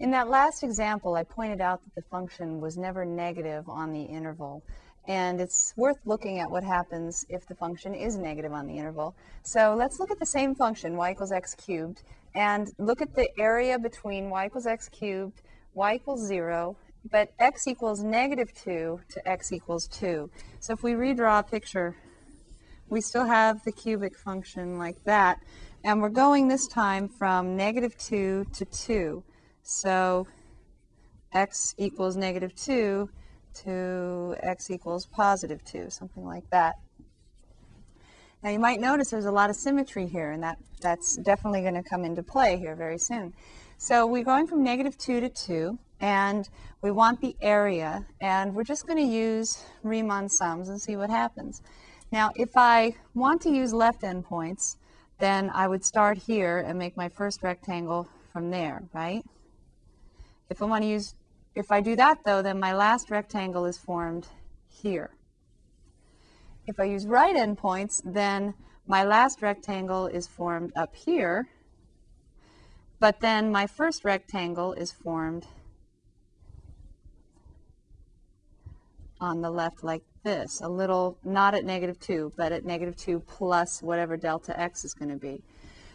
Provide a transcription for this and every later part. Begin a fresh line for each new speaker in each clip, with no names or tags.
In that last example, I pointed out that the function was never negative on the interval. And it's worth looking at what happens if the function is negative on the interval. So let's look at the same function, y equals x cubed, and look at the area between y equals x cubed, y equals 0, but x equals negative 2 to x equals 2. So if we redraw a picture, we still have the cubic function like that. And we're going this time from negative 2 to 2. So x equals negative 2 to x equals positive 2, something like that. Now you might notice there's a lot of symmetry here, and that, that's definitely going to come into play here very soon. So we're going from negative 2 to 2, and we want the area, and we're just going to use Riemann sums and see what happens. Now if I want to use left endpoints, then I would start here and make my first rectangle from there, right? If I want to use if I do that though, then my last rectangle is formed here. If I use right endpoints, then my last rectangle is formed up here, but then my first rectangle is formed on the left like this, a little, not at negative 2, but at negative 2 plus whatever delta x is going to be.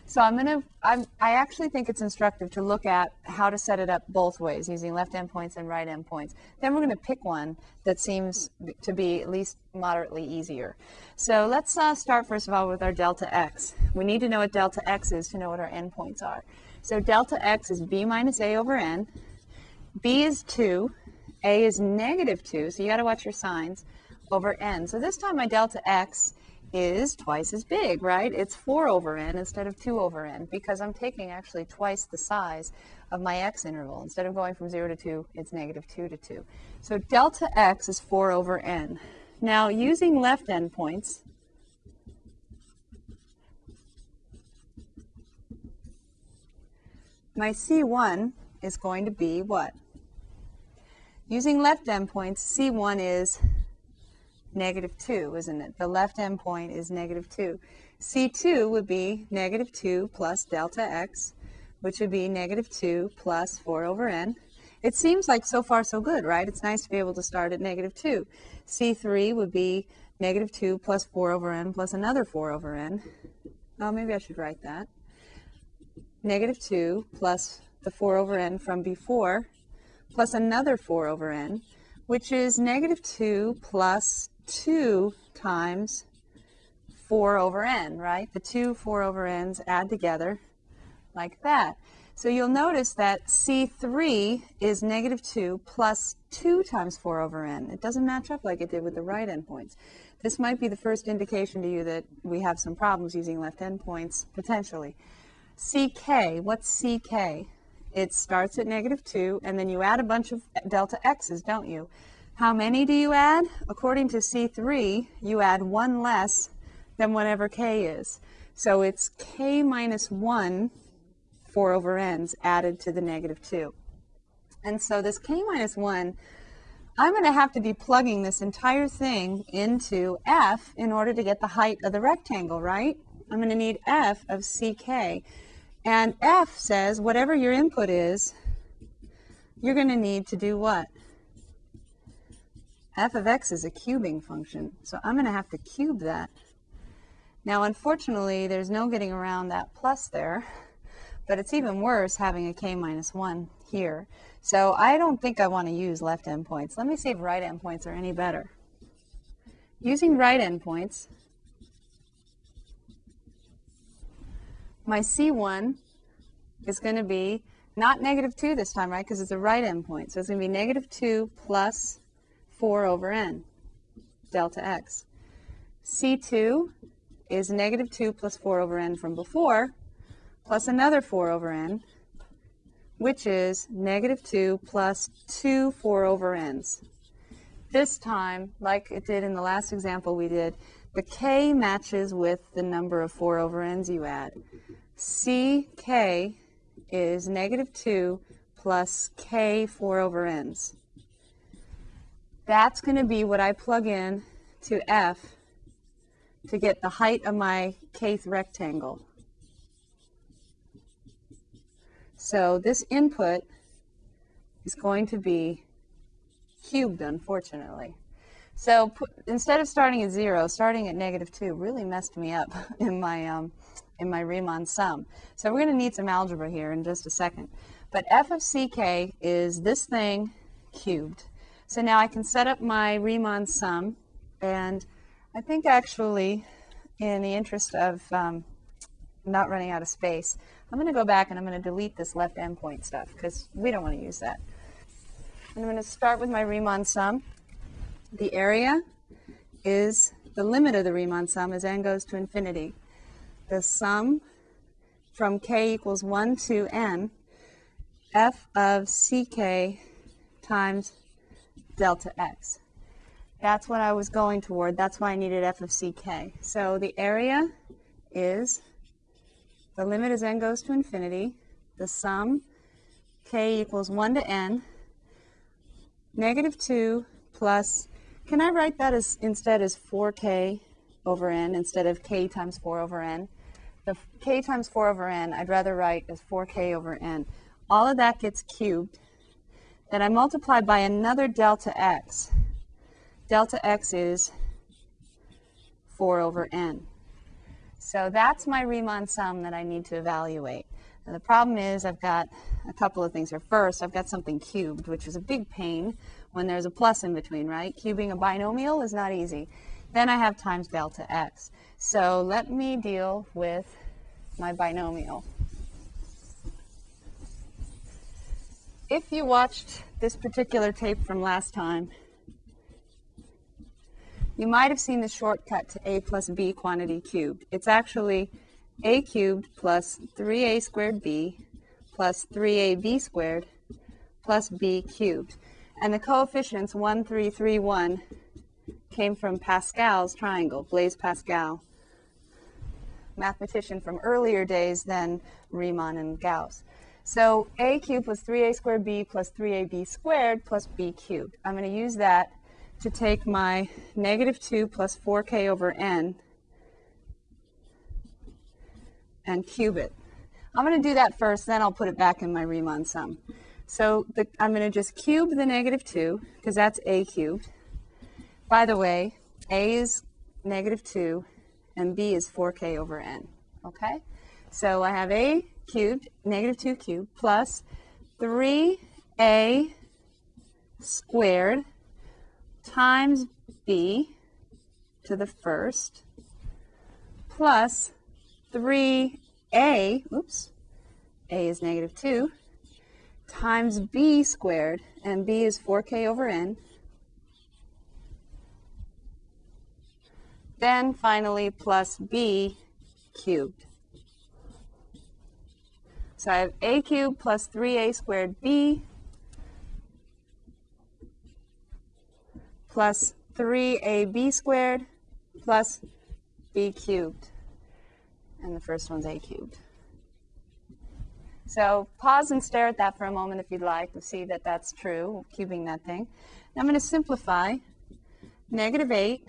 So I'm to, I'm, I actually think it's instructive to look at how to set it up both ways, using left endpoints and right endpoints. Then we're to pick one that seems to be at least moderately easier. So let's uh, start first of all with our delta x. We need to know what delta x is to know what our endpoints are. So delta x is b minus a over n. b is 2. a is negative 2, so you got to watch your signs, over n. So this time my delta x is twice as big, right? It's 4 over n instead of 2 over n because I'm taking actually twice the size of my x interval. Instead of going from 0 to 2, it's negative 2 to 2. So delta x is 4 over n. Now, using left endpoints, my C1 is going to be what? Using left endpoints, C1 is negative 2, isn't it? The left endpoint is negative 2. C2 would be negative 2 plus delta x, which would be negative 2 plus 4 over n. It seems like so far so good, right? It's nice to be able to start at negative 2. C3 would be negative 2 plus 4 over n plus another 4 over n. Oh, maybe I should write that. Negative 2 plus the 4 over n from before plus another 4 over n, which is negative 2 plus 2 times 4 over n, right? The two 4 over n's add together like that. So you'll notice that C3 is negative 2 plus 2 times 4 over n. It doesn't match up like it did with the right endpoints. This might be the first indication to you that we have some problems using left endpoints, potentially. CK, what's CK? It starts at negative 2, and then you add a bunch of delta x's, don't you? How many do you add? According to C3, you add one less than whatever k is. So it's k minus 1, 4 over n's, added to the negative 2. And so this k minus 1, I'm going to have to be plugging this entire thing into f in order to get the height of the rectangle, right? I'm going to need f of ck. And f says whatever your input is, you're going to need to do what? F of x is a cubing function, so I'm going to have to cube that. Now, unfortunately, there's no getting around that plus there, but it's even worse having a k minus 1 here. So I don't think I want to use left endpoints. Let me see if right endpoints are any better. Using right endpoints, my C1 is going to be not negative 2 this time, right, because it's a right endpoint. So it's going to be negative 2 plus 4 over n, delta x. C2 is negative 2 plus 4 over n from before, plus another 4 over n, which is negative 2 plus 2 4 over n's. This time, like it did in the last example we did, the k matches with the number of 4 over n's you add. ck is negative 2 plus k 4 over n's. That's going to be what I plug in to F to get the height of my kth rectangle. So this input is going to be cubed, unfortunately. So instead of starting at zero, starting at negative two really messed me up in my um, in my Riemann sum. So we're going to need some algebra here in just a second. But f of ck is this thing cubed. So now I can set up my Riemann sum, and I think actually, in the interest of um, not running out of space, I'm going to go back and I'm going to delete this left endpoint stuff because we don't want to use that. And I'm going to start with my Riemann sum. The area is the limit of the Riemann sum as n goes to infinity. The sum from k equals 1 to n, f of ck times delta x. That's what I was going toward. That's why I needed f of ck. So the area is the limit as n goes to infinity, the sum k equals 1 to n, negative 2 plus, can I write that as instead as 4k over n instead of k times 4 over n? The k times 4 over n, I'd rather write as 4k over n. All of that gets cubed. Then I multiply by another delta x. Delta x is 4 over n. So that's my Riemann sum that I need to evaluate. And the problem is I've got a couple of things here. First, I've got something cubed, which is a big pain when there's a plus in between, right? Cubing a binomial is not easy. Then I have times delta x. So let me deal with my binomial. If you watched this particular tape from last time, you might have seen the shortcut to a plus b quantity cubed. It's actually a cubed plus 3a squared b plus 3ab squared plus b cubed. And the coefficients 1, 3, 3, 1 came from Pascal's triangle, Blaise Pascal, mathematician from earlier days than Riemann and Gauss. So a cubed plus 3a squared b plus 3ab squared plus b cubed. I'm going to use that to take my negative 2 plus 4k over n and cube it. I'm going to do that first, then I'll put it back in my Riemann sum. So the, I'm going to just cube the negative 2, because that's a cubed. By the way, a is negative 2, and b is 4k over n. Okay? So I have a cubed, negative 2 cubed, plus 3a squared times b to the first plus 3a, oops, a is negative 2, times b squared, and b is 4k over n. Then finally plus b cubed. So I have a cubed plus 3a squared b plus 3ab squared plus b cubed. And the first one's a cubed. So pause and stare at that for a moment if you'd like to see that that's true, cubing that thing. Now I'm going to simplify. Negative 8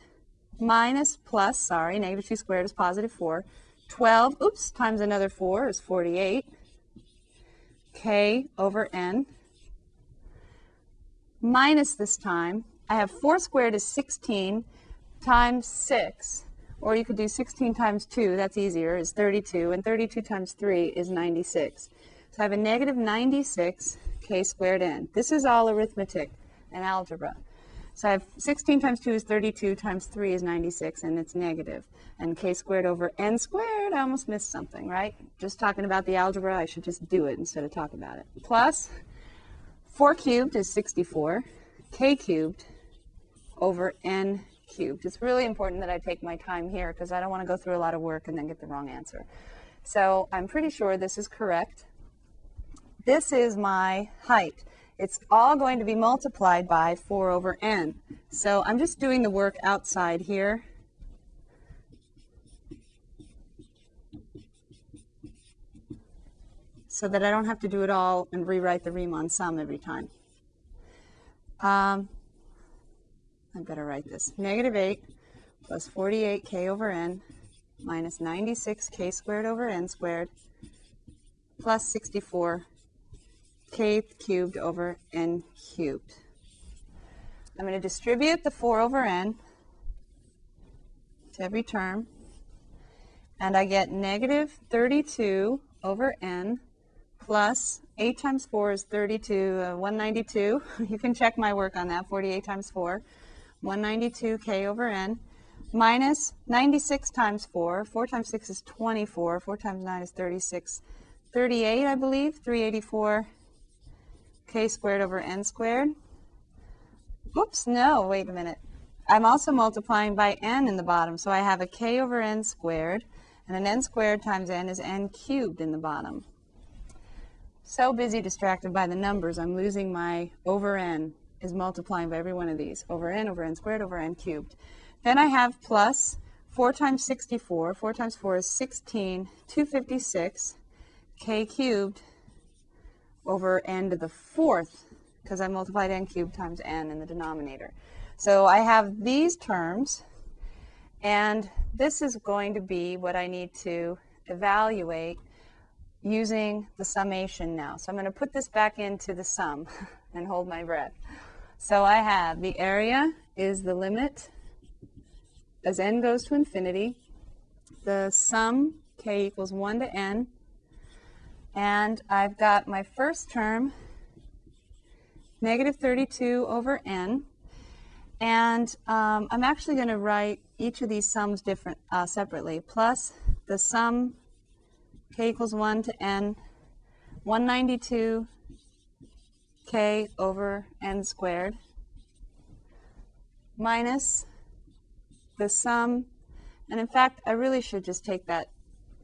minus plus, sorry, negative 2 squared is positive 4. 12, oops, times another 4 is 48. K over n minus this time I have 4 squared is 16 times 6, or you could do 16 times 2, that's easier, is 32, and 32 times 3 is 96. So I have a negative 96 k squared n. This is all arithmetic and algebra. So I have 16 times 2 is 32 times 3 is 96, and it's negative. And k squared over n squared, I almost missed something, right? Just talking about the algebra, I should just do it instead of talk about it. Plus 4 cubed is 64, k cubed over n cubed. It's really important that I take my time here because I don't want to go through a lot of work and then get the wrong answer. So I'm pretty sure this is correct. This is my height. It's all going to be multiplied by 4 over n. So I'm just doing the work outside here. so that I don't have to do it all and rewrite the Riemann sum every time. Um, I better write this. Negative 8 plus 48k over n minus 96k squared over n squared plus 64k k cubed over n cubed. I'm going to distribute the 4 over n to every term, and I get negative 32 over n plus 8 times 4 is 32, uh, 192. you can check my work on that, 48 times 4. 192k over n minus 96 times 4. 4 times 6 is 24. 4 times 9 is 36. 38, I believe. 384 k squared over n squared. Whoops, no, wait a minute. I'm also multiplying by n in the bottom, so I have a k over n squared, and an n squared times n is n cubed in the bottom. So busy distracted by the numbers, I'm losing my over n is multiplying by every one of these. Over n over n squared over n cubed. Then I have plus 4 times 64. 4 times 4 is 16. 256 k cubed over n to the fourth because I multiplied n cubed times n in the denominator. So I have these terms, and this is going to be what I need to evaluate using the summation now. So I'm going to put this back into the sum and hold my breath. So I have the area is the limit as n goes to infinity. The sum k equals 1 to n. And I've got my first term, negative 32 over n. And um, I'm actually going to write each of these sums different uh, separately. Plus the sum k equals 1 to n, 192 k over n squared minus the sum, and in fact, I really should just take that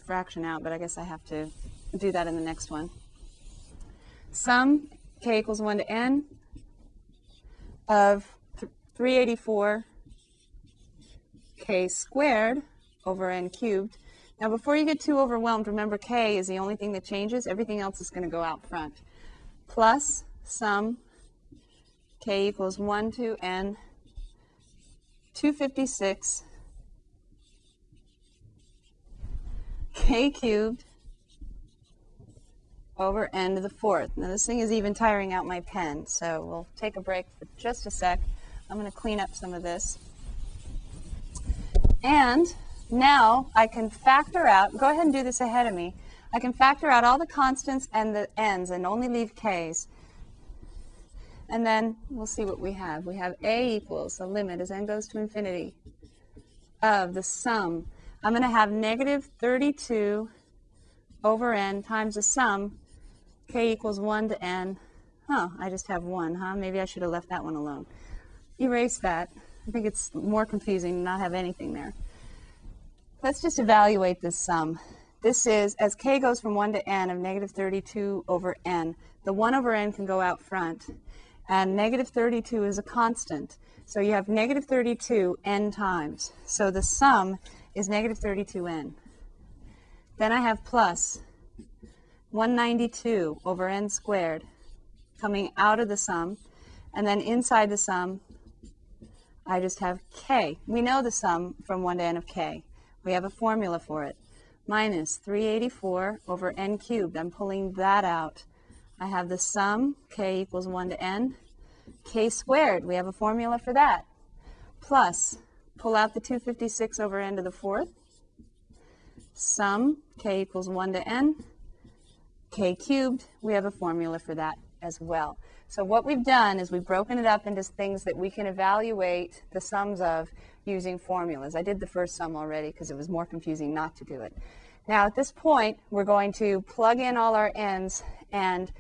fraction out, but I guess I have to do that in the next one. Sum k equals 1 to n of 384 k squared over n cubed. Now before you get too overwhelmed, remember k is the only thing that changes. Everything else is going to go out front. Plus sum k equals 1 to n 256 k cubed over to the fourth. Now this thing is even tiring out my pen, so we'll take a break for just a sec. I'm going to clean up some of this. And now I can factor out, go ahead and do this ahead of me. I can factor out all the constants and the n's and only leave k's. And then we'll see what we have. We have a equals the limit as n goes to infinity of the sum. I'm going to have negative 32 over n times the sum, k equals 1 to n. Oh, I just have 1, huh? Maybe I should have left that one alone. Erase that. I think it's more confusing to not have anything there. Let's just evaluate this sum. This is, as k goes from 1 to n of negative 32 over n, the 1 over n can go out front and negative 32 is a constant. So you have negative 32 n times. So the sum is negative 32n. Then I have plus 192 over n squared coming out of the sum. And then inside the sum, I just have k. We know the sum from 1 to n of k. We have a formula for it. Minus 384 over n cubed. I'm pulling that out. I have the sum, k equals 1 to n, k squared, we have a formula for that, plus, pull out the 256 over n to the fourth, sum, k equals 1 to n, k cubed, we have a formula for that as well. So what we've done is we've broken it up into things that we can evaluate the sums of using formulas. I did the first sum already because it was more confusing not to do it. Now at this point, we're going to plug in all our n's and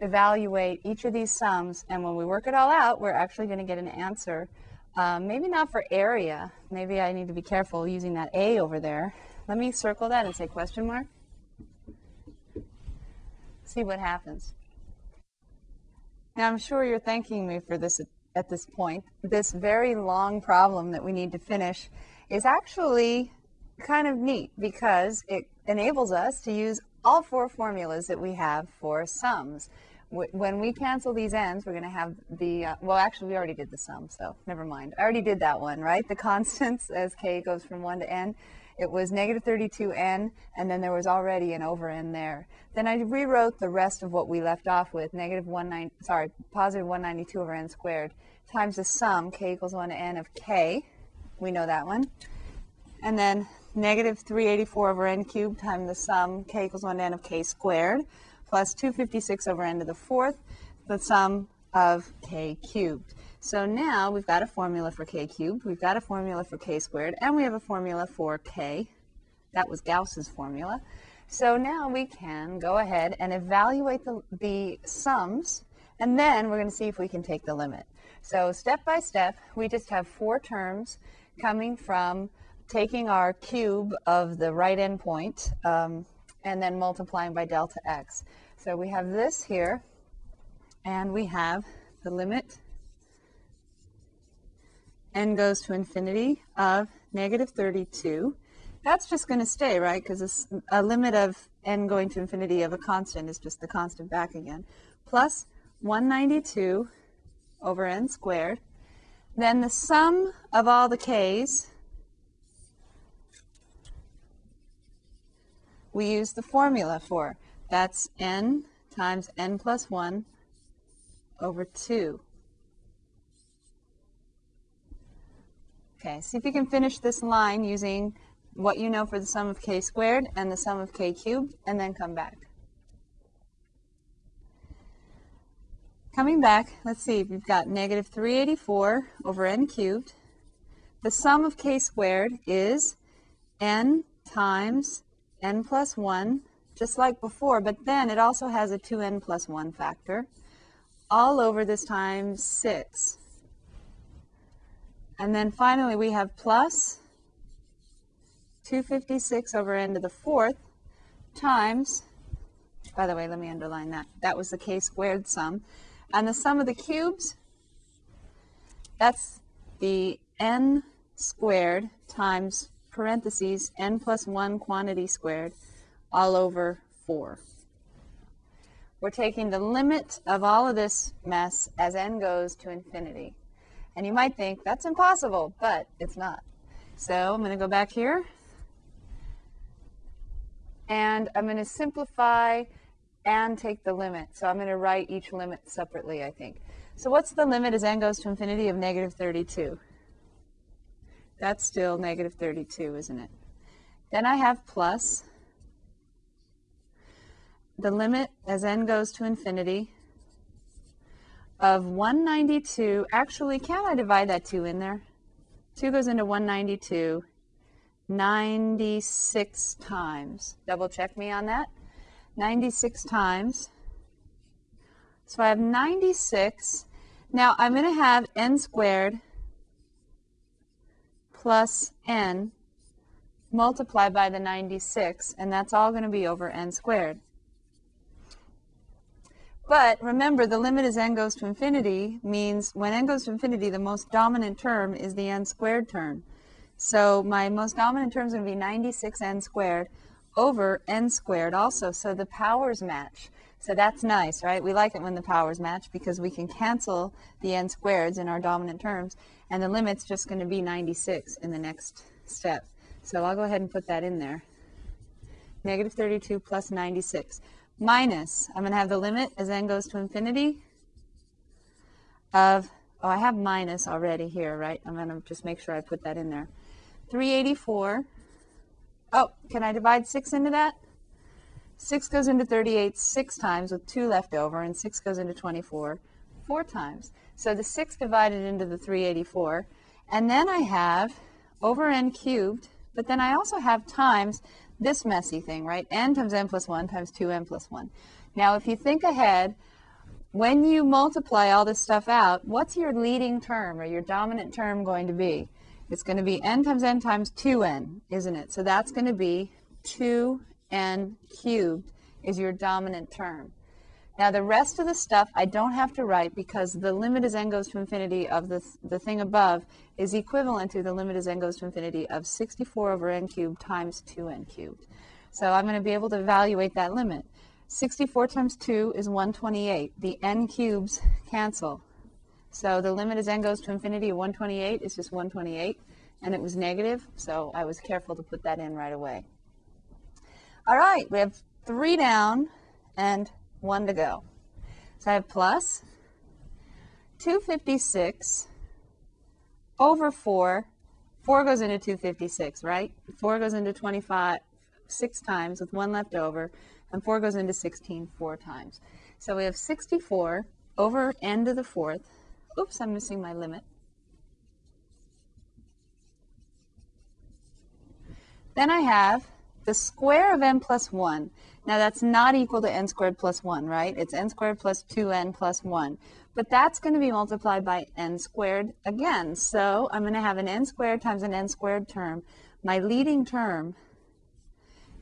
evaluate each of these sums, and when we work it all out, we're actually going to get an answer. Um, maybe not for area. Maybe I need to be careful using that A over there. Let me circle that and say question mark. See what happens. Now, I'm sure you're thanking me for this at this point. This very long problem that we need to finish is actually kind of neat because it enables us to use all four formulas that we have for sums when we cancel these n's, we're going to have the, uh, well, actually, we already did the sum, so never mind. I already did that one, right? The constants as k goes from 1 to n. it was negative 32n, and then there was already an over n there. Then I rewrote the rest of what we left off with, negative 19, sorry, positive 192 over n squared, times the sum, k equals 1 to n of k. We know that one. And then negative 384 over n cubed times the sum, k equals 1 to n of k squared, plus 256 over n to the fourth, the sum of k cubed. So now we've got a formula for k cubed, we've got a formula for k squared, and we have a formula for k. That was Gauss's formula. So now we can go ahead and evaluate the, the sums, and then we're going to see if we can take the limit. So step by step, we just have four terms coming from taking our cube of the right endpoint um, and then multiplying by delta x. So we have this here, and we have the limit n goes to infinity of negative 32. That's just going to stay, right? Because a limit of n going to infinity of a constant is just the constant back again. Plus 192 over n squared. Then the sum of all the k's, we use the formula for. That's n times n plus 1 over 2. Okay, see if you can finish this line using what you know for the sum of k squared and the sum of k cubed, and then come back. Coming back, let's see, we've got negative 384 over n cubed. The sum of k squared is n times n plus 1, just like before, but then it also has a 2n plus 1 factor, all over this time 6. And then finally we have plus 256 over n to the fourth times, by the way, let me underline that. That was the k squared sum. And the sum of the cubes, that's the n squared times parentheses n plus 1 quantity squared all over 4. We're taking the limit of all of this mess as n goes to infinity. And you might think, that's impossible, but it's not. So I'm going to go back here. And I'm going to simplify and take the limit. So I'm going to write each limit separately, I think. So what's the limit as n goes to infinity of negative 32? That's still negative 32, isn't it? Then I have plus the limit as n goes to infinity of 192. Actually, can I divide that 2 in there? 2 goes into 192 96 times. Double check me on that. 96 times. So I have 96. Now I'm going to have n squared plus n multiplied by the 96, and that's all going to be over n squared. But remember, the limit as n goes to infinity means when n goes to infinity, the most dominant term is the n squared term. So my most dominant term is going to be 96n squared over n squared also. So the powers match. So that's nice, right? We like it when the powers match because we can cancel the n squareds in our dominant terms, and the limit's just going to be 96 in the next step. So I'll go ahead and put that in there. Negative 32 plus 96 minus, I'm going to have the limit as n goes to infinity of, oh, I have minus already here, right? I'm going to just make sure I put that in there. 384. Oh, can I divide 6 into that? 6 goes into 38 six times with 2 left over, and 6 goes into 24 four times. So the 6 divided into the 384. And then I have over n cubed, but then I also have times this messy thing, right? n times n plus 1 times 2n plus 1. Now, if you think ahead, when you multiply all this stuff out, what's your leading term or your dominant term going to be? It's going to be n times n times 2n, isn't it? So that's going to be 2n cubed is your dominant term. Now the rest of the stuff I don't have to write because the limit as n goes to infinity of the, the thing above is equivalent to the limit as n goes to infinity of 64 over n cubed times 2n cubed. So I'm going to be able to evaluate that limit. 64 times 2 is 128. The n cubes cancel. So the limit as n goes to infinity of 128 is just 128. and it was negative, so I was careful to put that in right away. All right, we have three down and one to go. So I have plus 256 over 4. 4 goes into 256, right? 4 goes into 25 six times with one left over, and 4 goes into 16 four times. So we have 64 over n to the fourth. Oops, I'm missing my limit. Then I have the square of n plus 1. Now that's not equal to n squared plus 1, right? It's n squared plus 2n plus 1. But that's going to be multiplied by n squared again. So I'm going to have an n squared times an n squared term. My leading term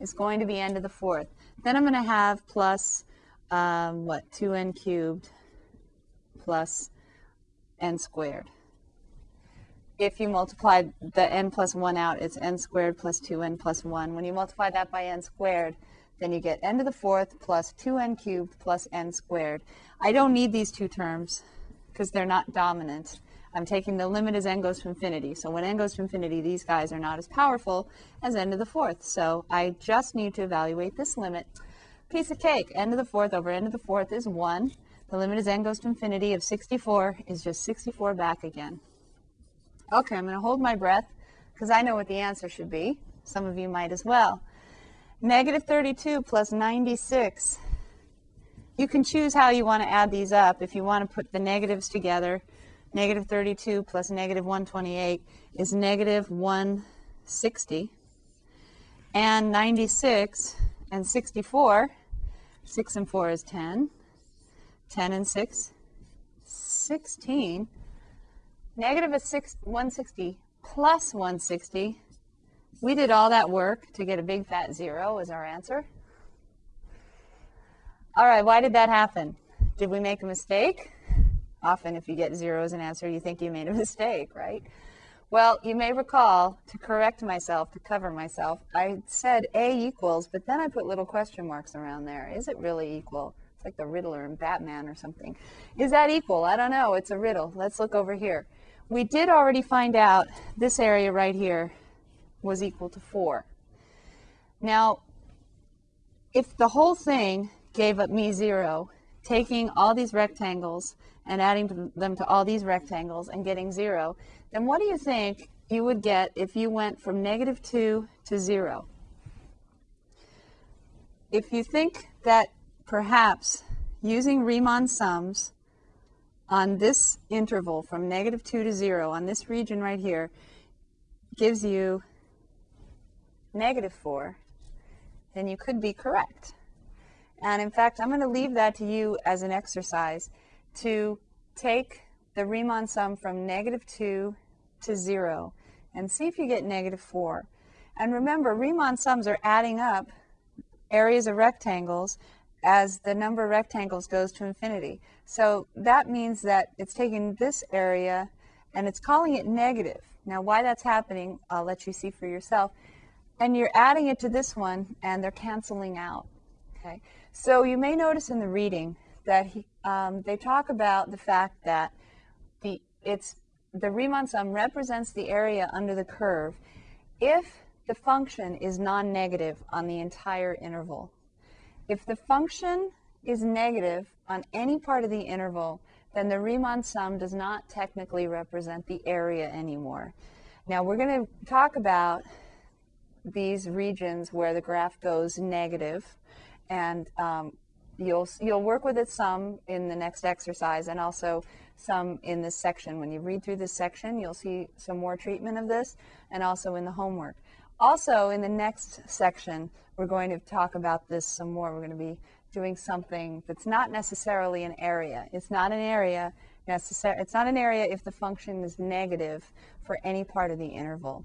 is going to be n to the fourth. Then I'm going to have plus, um, what, 2n cubed plus n squared if you multiply the n plus 1 out, it's n squared plus 2n plus 1. When you multiply that by n squared, then you get n to the fourth plus 2n cubed plus n squared. I don't need these two terms because they're not dominant. I'm taking the limit as n goes to infinity. So when n goes to infinity, these guys are not as powerful as n to the fourth. So I just need to evaluate this limit. Piece of cake, n to the fourth over n to the fourth is 1. The limit as n goes to infinity of 64 is just 64 back again. Okay, I'm going to hold my breath because I know what the answer should be. Some of you might as well. Negative 32 plus 96. You can choose how you want to add these up. If you want to put the negatives together, negative 32 plus negative 128 is negative 160. And 96 and 64, 6 and 4 is 10. 10 and 6, 16. Negative is six, 160 plus 160. We did all that work to get a big fat zero as our answer. All right, why did that happen? Did we make a mistake? Often, if you get zero as an answer, you think you made a mistake, right? Well, you may recall, to correct myself, to cover myself, I said A equals, but then I put little question marks around there. Is it really equal? It's like the Riddler in Batman or something. Is that equal? I don't know. It's a riddle. Let's look over here we did already find out this area right here was equal to 4. Now, if the whole thing gave up me 0, taking all these rectangles and adding them to all these rectangles and getting 0, then what do you think you would get if you went from negative 2 to 0? If you think that perhaps using Riemann sums on this interval from negative 2 to 0, on this region right here, gives you negative 4, then you could be correct. And in fact, I'm going to leave that to you as an exercise to take the Riemann sum from negative 2 to 0 and see if you get negative 4. And remember, Riemann sums are adding up areas of rectangles as the number of rectangles goes to infinity. So that means that it's taking this area and it's calling it negative. Now why that's happening, I'll let you see for yourself. And you're adding it to this one and they're canceling out. Okay. So you may notice in the reading that he, um, they talk about the fact that the it's the Riemann sum represents the area under the curve if the function is non-negative on the entire interval. If the function is negative on any part of the interval, then the Riemann sum does not technically represent the area anymore. Now we're going to talk about these regions where the graph goes negative, and um, you'll you'll work with it some in the next exercise, and also some in this section. When you read through this section, you'll see some more treatment of this, and also in the homework. Also, in the next section, we're going to talk about this some more. We're going to be doing something that's not necessarily an area. It's not an area necessary. It's not an area if the function is negative for any part of the interval.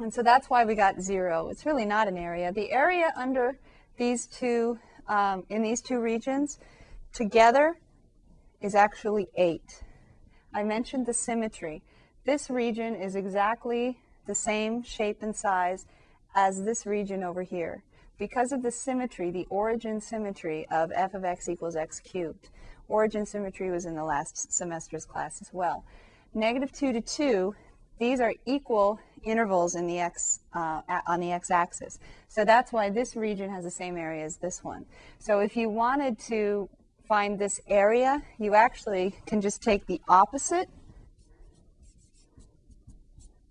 And so that's why we got zero. It's really not an area. The area under these two, um, in these two regions, together is actually eight. I mentioned the symmetry. This region is exactly the same shape and size as this region over here because of the symmetry, the origin symmetry of f of x equals x cubed. Origin symmetry was in the last semester's class as well. Negative 2 to 2 these are equal intervals in the x uh, on the x-axis. So that's why this region has the same area as this one. So if you wanted to find this area, you actually can just take the opposite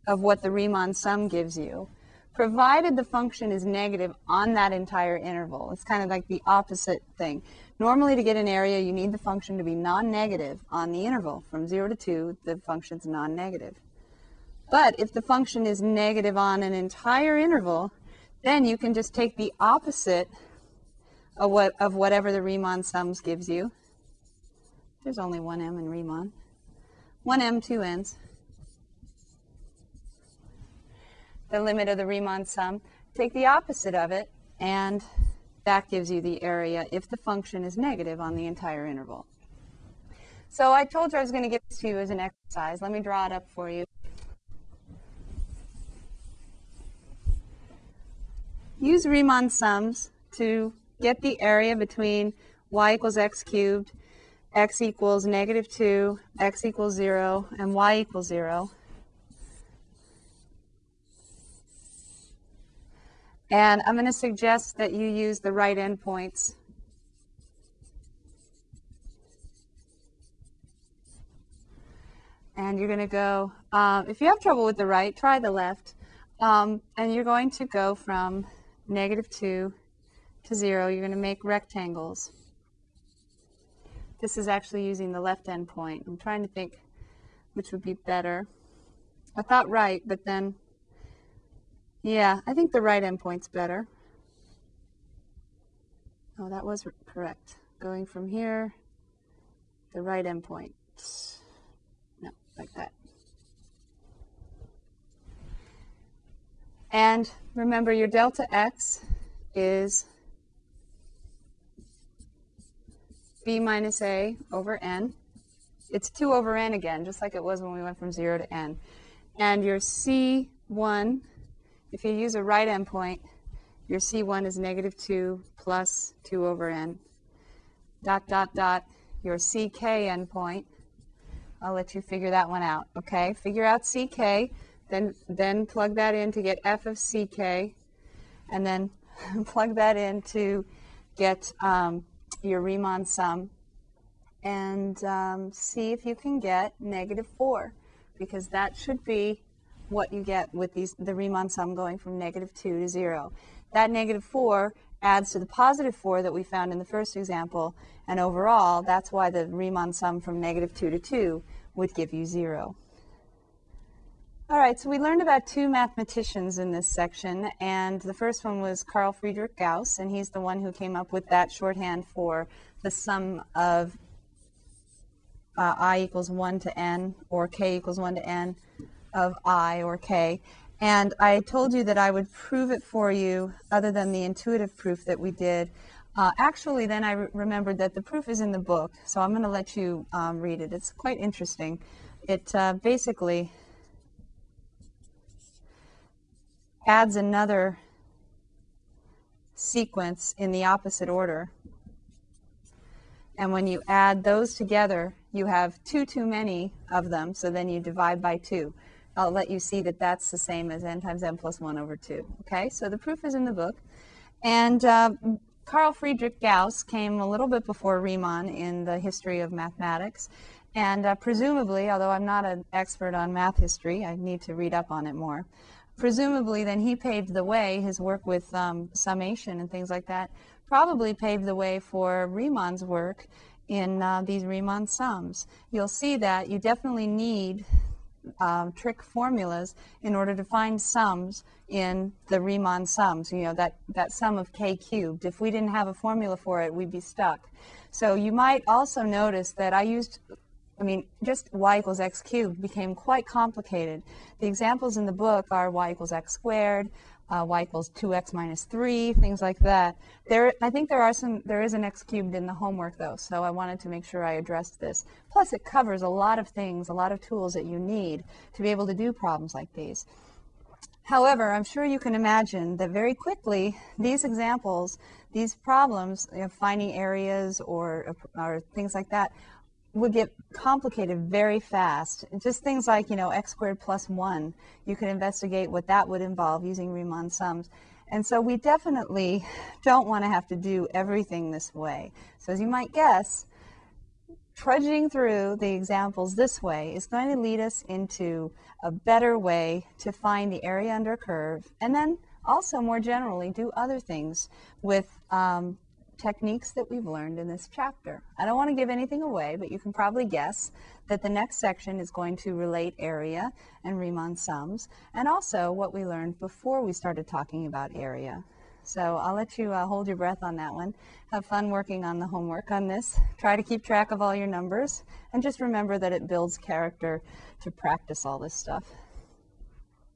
of what the Riemann sum gives you, provided the function is negative on that entire interval. It's kind of like the opposite thing. Normally, to get an area, you need the function to be non-negative on the interval. From 0 to 2, the function's non-negative. But if the function is negative on an entire interval, then you can just take the opposite of, what, of whatever the Riemann sums gives you. There's only one m in Riemann. One m, two n's. The limit of the Riemann sum. Take the opposite of it, and that gives you the area if the function is negative on the entire interval. So I told you I was going to give this to you as an exercise. Let me draw it up for you. Use Riemann sums to get the area between y equals x cubed, x equals negative 2, x equals 0, and y equals 0. And I'm going to suggest that you use the right endpoints. And you're going to go, um, if you have trouble with the right, try the left. Um, and you're going to go from negative 2 to 0. You're going to make rectangles. This is actually using the left end point. I'm trying to think which would be better. I thought right, but then, yeah, I think the right end point's better. Oh, that was correct. Going from here, the right end point. No, like that. And remember your delta x is b minus a over n. It's 2 over n again, just like it was when we went from 0 to n. And your c1, if you use a right endpoint, your c1 is negative 2 plus 2 over n. Dot, dot, dot, your ck endpoint. I'll let you figure that one out, okay? Figure out ck. Then, then plug that in to get f of ck, and then plug that in to get um, your Riemann sum, and um, see if you can get negative 4, because that should be what you get with these, the Riemann sum going from negative 2 to 0. That negative 4 adds to the positive 4 that we found in the first example, and overall, that's why the Riemann sum from negative 2 to 2 would give you 0. All right, so we learned about two mathematicians in this section, and the first one was Carl Friedrich Gauss, and he's the one who came up with that shorthand for the sum of uh, i equals 1 to n, or k equals 1 to n of i or k. And I told you that I would prove it for you, other than the intuitive proof that we did. Uh, actually, then I re remembered that the proof is in the book, so I'm going to let you um, read it. It's quite interesting. It uh, basically adds another sequence in the opposite order. And when you add those together, you have two too many of them, so then you divide by two. I'll let you see that that's the same as n times n plus 1 over 2. Okay, so the proof is in the book. And uh, Carl Friedrich Gauss came a little bit before Riemann in the history of mathematics. And uh, presumably, although I'm not an expert on math history, I need to read up on it more presumably then he paved the way, his work with um, summation and things like that, probably paved the way for Riemann's work in uh, these Riemann sums. You'll see that you definitely need um, trig formulas in order to find sums in the Riemann sums, you know, that, that sum of k cubed. If we didn't have a formula for it, we'd be stuck. So you might also notice that I used I mean, just y equals x cubed became quite complicated. The examples in the book are y equals x squared, uh, y equals 2x minus 3, things like that. There, I think there are some, there is an x cubed in the homework though, so I wanted to make sure I addressed this. Plus it covers a lot of things, a lot of tools that you need to be able to do problems like these. However, I'm sure you can imagine that very quickly these examples, these problems, you know, finding areas or, or things like that, would get complicated very fast. Just things like, you know, x squared plus 1. You could investigate what that would involve using Riemann sums. And so we definitely don't want to have to do everything this way. So as you might guess, trudging through the examples this way is going to lead us into a better way to find the area under a curve and then also more generally do other things with um, techniques that we've learned in this chapter. I don't want to give anything away, but you can probably guess that the next section is going to relate area and Riemann sums, and also what we learned before we started talking about area. So I'll let you uh, hold your breath on that one. Have fun working on the homework on this. Try to keep track of all your numbers, and just remember that it builds character to practice all this stuff.